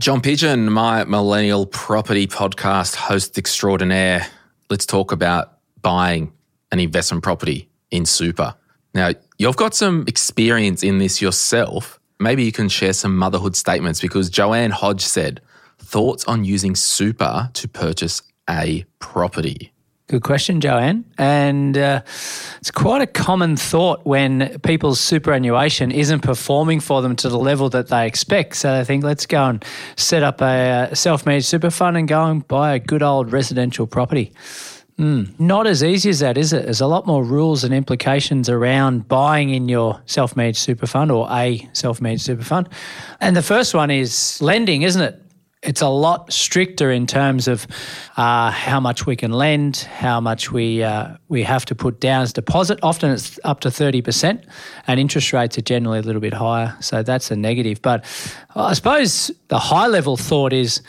John Pidgeon, my millennial property podcast host extraordinaire. Let's talk about buying an investment property in super. Now, you've got some experience in this yourself. Maybe you can share some motherhood statements because Joanne Hodge said, thoughts on using super to purchase a property. Good question, Joanne. And uh, it's quite a common thought when people's superannuation isn't performing for them to the level that they expect. So they think, let's go and set up a, uh, self managed super fund and go and buy a good old residential property. Mm, not as easy as that, is it? There's a lot more rules and implications around buying in your self managed super fund or a self managed super fund. And the first one is lending, isn't it? It's a lot stricter in terms of uh, how much we can lend, how much we uh, we have to put down as deposit. Often it's up to thirty percent, and interest rates are generally a little bit higher. So that's a negative. But I suppose the high level thought is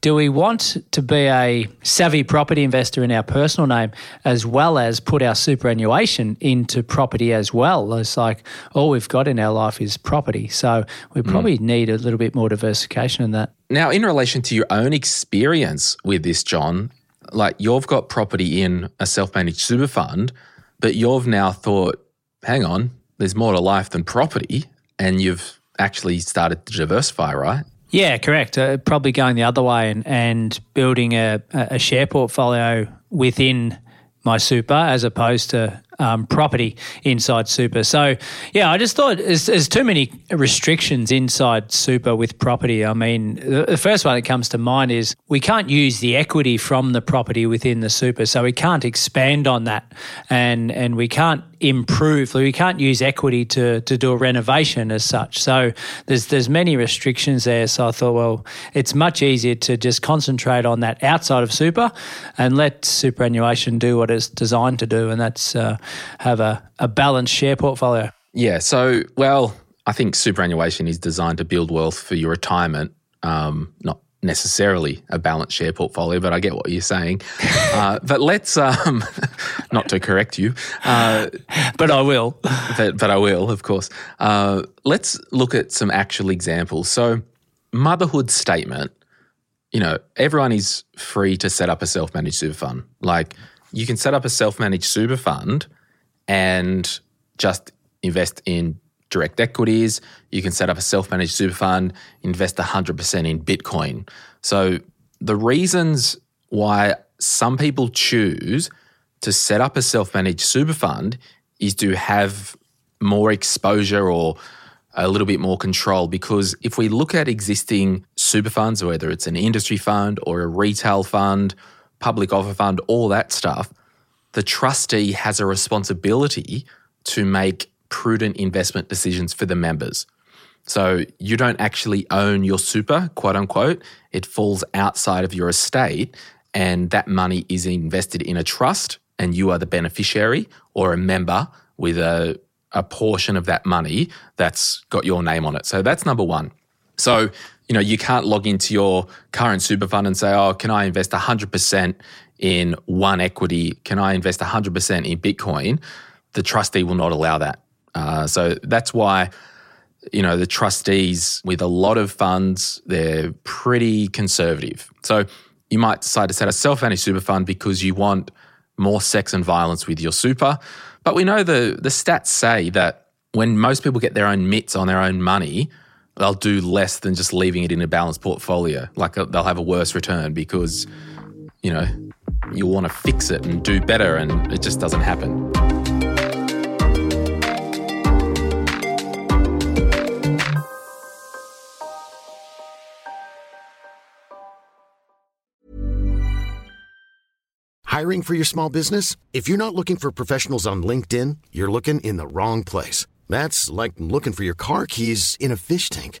do we want to be a savvy property investor in our personal name as well as put our superannuation into property as well? It's like all we've got in our life is property. So we hmm. probably mm. need a little bit more diversification in that. Now, in relation to your own experience with this, John, like you've got property in a self managed super fund, but you've now thought, hang on, there's more to life than property. And you've actually started to diversify, right? Yeah, correct. Uh, probably going the other way and, and building a, a share portfolio within my super as opposed to um, property inside super. So, yeah, I just thought there's, there's, too many restrictions inside super with property. I mean, the, first one that comes to mind is we can't use the equity from the property within the super, so we can't expand on that, and and we can't improve. We can't use equity to to do a renovation as such. So there's there's many restrictions there. So I thought, well, it's much easier to just concentrate on that outside of super, and let superannuation do what it's designed to do, and that's uh, have a, a balanced share portfolio? Yeah. So, well, I think superannuation is designed to build wealth for your retirement, um, not necessarily a balanced share portfolio, but I get what you're saying. Uh, but let's, um, not to correct you, uh, but I will. But, but I will, of course. Uh, let's look at some actual examples. So, motherhood statement. You know, everyone is free to set up a self managed super fund. Like, you can set up a self managed super fund and just invest in direct equities. You can set up a self managed super fund, invest 100% in Bitcoin. So, the reasons why some people choose to set up a self managed super fund is to have more exposure or a little bit more control because if we look at existing super funds, whether it's an industry fund or a retail fund, public offer fund, all that stuff, the trustee has a responsibility to make prudent investment decisions for the members. So you don't actually own your super, quote unquote. It falls outside of your estate, and that money is invested in a trust, and you are the beneficiary or a member with a, a portion of that money that's got your name on it. So that's number one. So, you know, you can't log into your current super fund and say, oh, can I invest 100% in one equity, can I invest 100% in Bitcoin? The trustee will not allow that. Uh, so that's why, you know, the trustees with a lot of funds, they're pretty conservative. So you might decide to set a self managed super fund because you want more sex and violence with your super. But we know the, the stats say that when most people get their own mitts on their own money, they'll do less than just leaving it in a balanced portfolio. Like uh, they'll have a worse return because, you know, you'll want to fix it and do better, and it just doesn't happen. Hiring for your small business? If you're not looking for professionals on LinkedIn, you're looking in the wrong place. That's like looking for your car keys in a fish tank.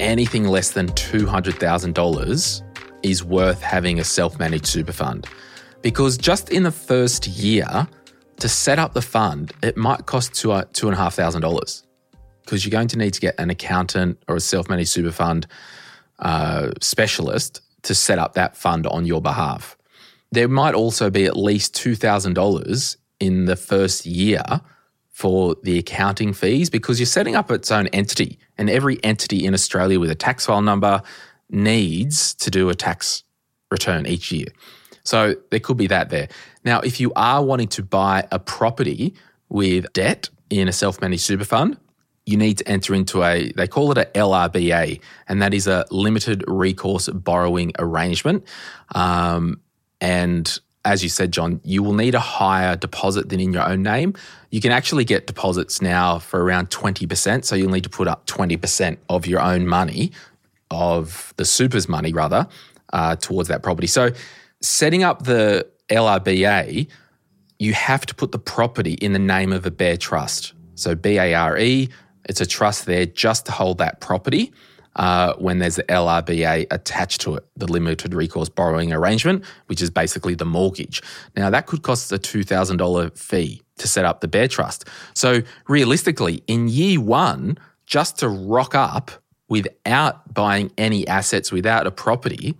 anything less than $200,000 is worth having a self managed super fund. Because just in the first year, to set up the fund, it might cost two, uh, $2,500 because you're going to need to get an accountant or a self managed super fund uh, specialist to set up that fund on your behalf. There might also be at least $2,000 in the first year for the accounting fees because you're setting up its own entity, and every entity in Australia with a tax file number needs to do a tax return each year. So there could be that there. Now, if you are wanting to buy a property with debt in a self managed super fund, you need to enter into a, they call it a LRBA, and that is a limited recourse borrowing arrangement. Um, and as you said, John, you will need a higher deposit than in your own name. You can actually get deposits now for around 20%. So you'll need to put up 20% of your own money, of the super's money rather, uh, towards that property. So setting up the LRBA, you have to put the property in the name of a bare trust. So B A R E, it's a trust there just to hold that property uh, when there's the LRBA attached to it, the limited recourse borrowing arrangement, which is basically the mortgage. Now, that could cost a $2,000 fee to set up the bare trust. So, realistically, in year one, just to rock up without buying any assets, without a property,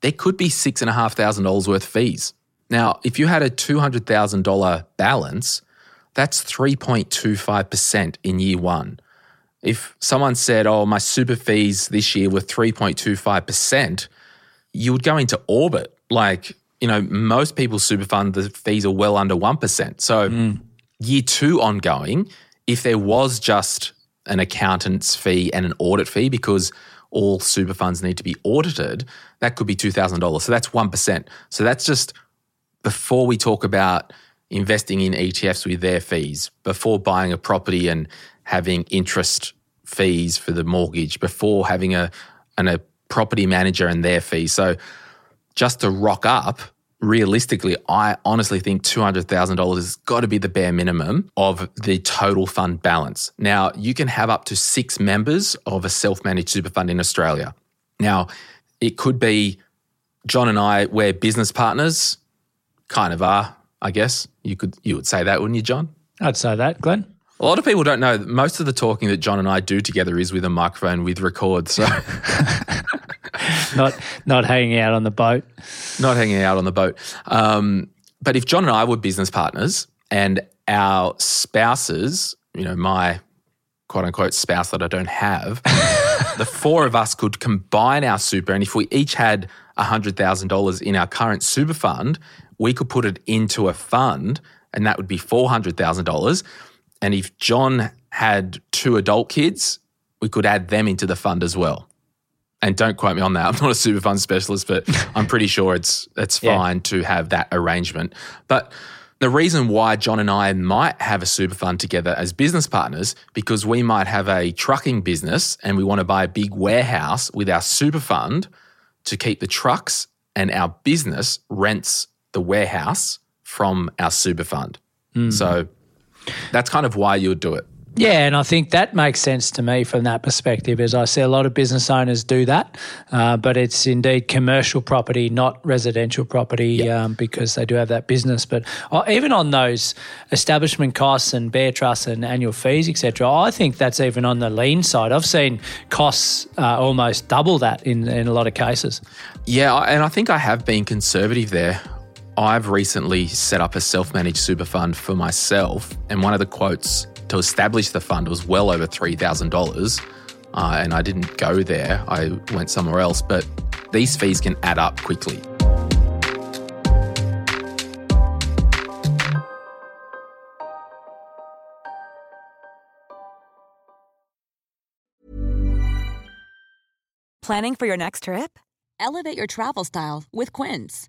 there could be $6,500 worth of fees. Now, if you had a $200,000 balance, that's 3.25% in year one. If someone said, oh, my super fees this year were 3.25%, you would go into orbit. Like, you know, most people's super fund, the fees are well under 1%. So, mm. year two ongoing, if there was just an accountant's fee and an audit fee, because all super funds need to be audited, that could be $2,000. So that's 1%. So that's just before we talk about investing in ETFs with their fees, before buying a property and having interest fees for the mortgage before having a, and a property manager and their fees. So just to rock up, realistically, I honestly think $200,000 has got to be the bare minimum of the total fund balance. Now, you can have up to six members of a self managed super fund in Australia. Now, it could be John and I, we're business partners, kind of are, I guess. You could you would say that, wouldn't you, John? I'd say that, Glen. A lot of people don't know that most of the talking that John and I do together is with a microphone with record. So not not hanging out on the boat. Not hanging out on the boat. Um, but if John and I were business partners and our spouses, you know, my quote unquote spouse that I don't have, the four of us could combine our super. And if we each had $100,000 in our current super fund, we could put it into a fund and that would be $400,000 and if John had two adult kids, we could add them into the fund as well. And don't quote me on that. I'm not a super fund specialist, but I'm pretty sure it's it's fine yeah. to have that arrangement. But the reason why John and I might have a super fund together as business partners because we might have a trucking business and we want to buy a big warehouse with our super fund to keep the trucks and our business rents the warehouse from our super fund. Mm. So that's kind of why you would do it. Yeah, and I think that makes sense to me from that perspective. As I see, a lot of business owners do that, uh, but it's indeed commercial property, not residential property, yep. um, because they do have that business. But uh, even on those establishment costs and bare trusts and annual fees, etc., I think that's even on the lean side. I've seen costs uh, almost double that in in a lot of cases. Yeah, and I think I have been conservative there. I've recently set up a self managed super fund for myself, and one of the quotes to establish the fund was well over $3,000. Uh, and I didn't go there, I went somewhere else, but these fees can add up quickly. Planning for your next trip? Elevate your travel style with Quince.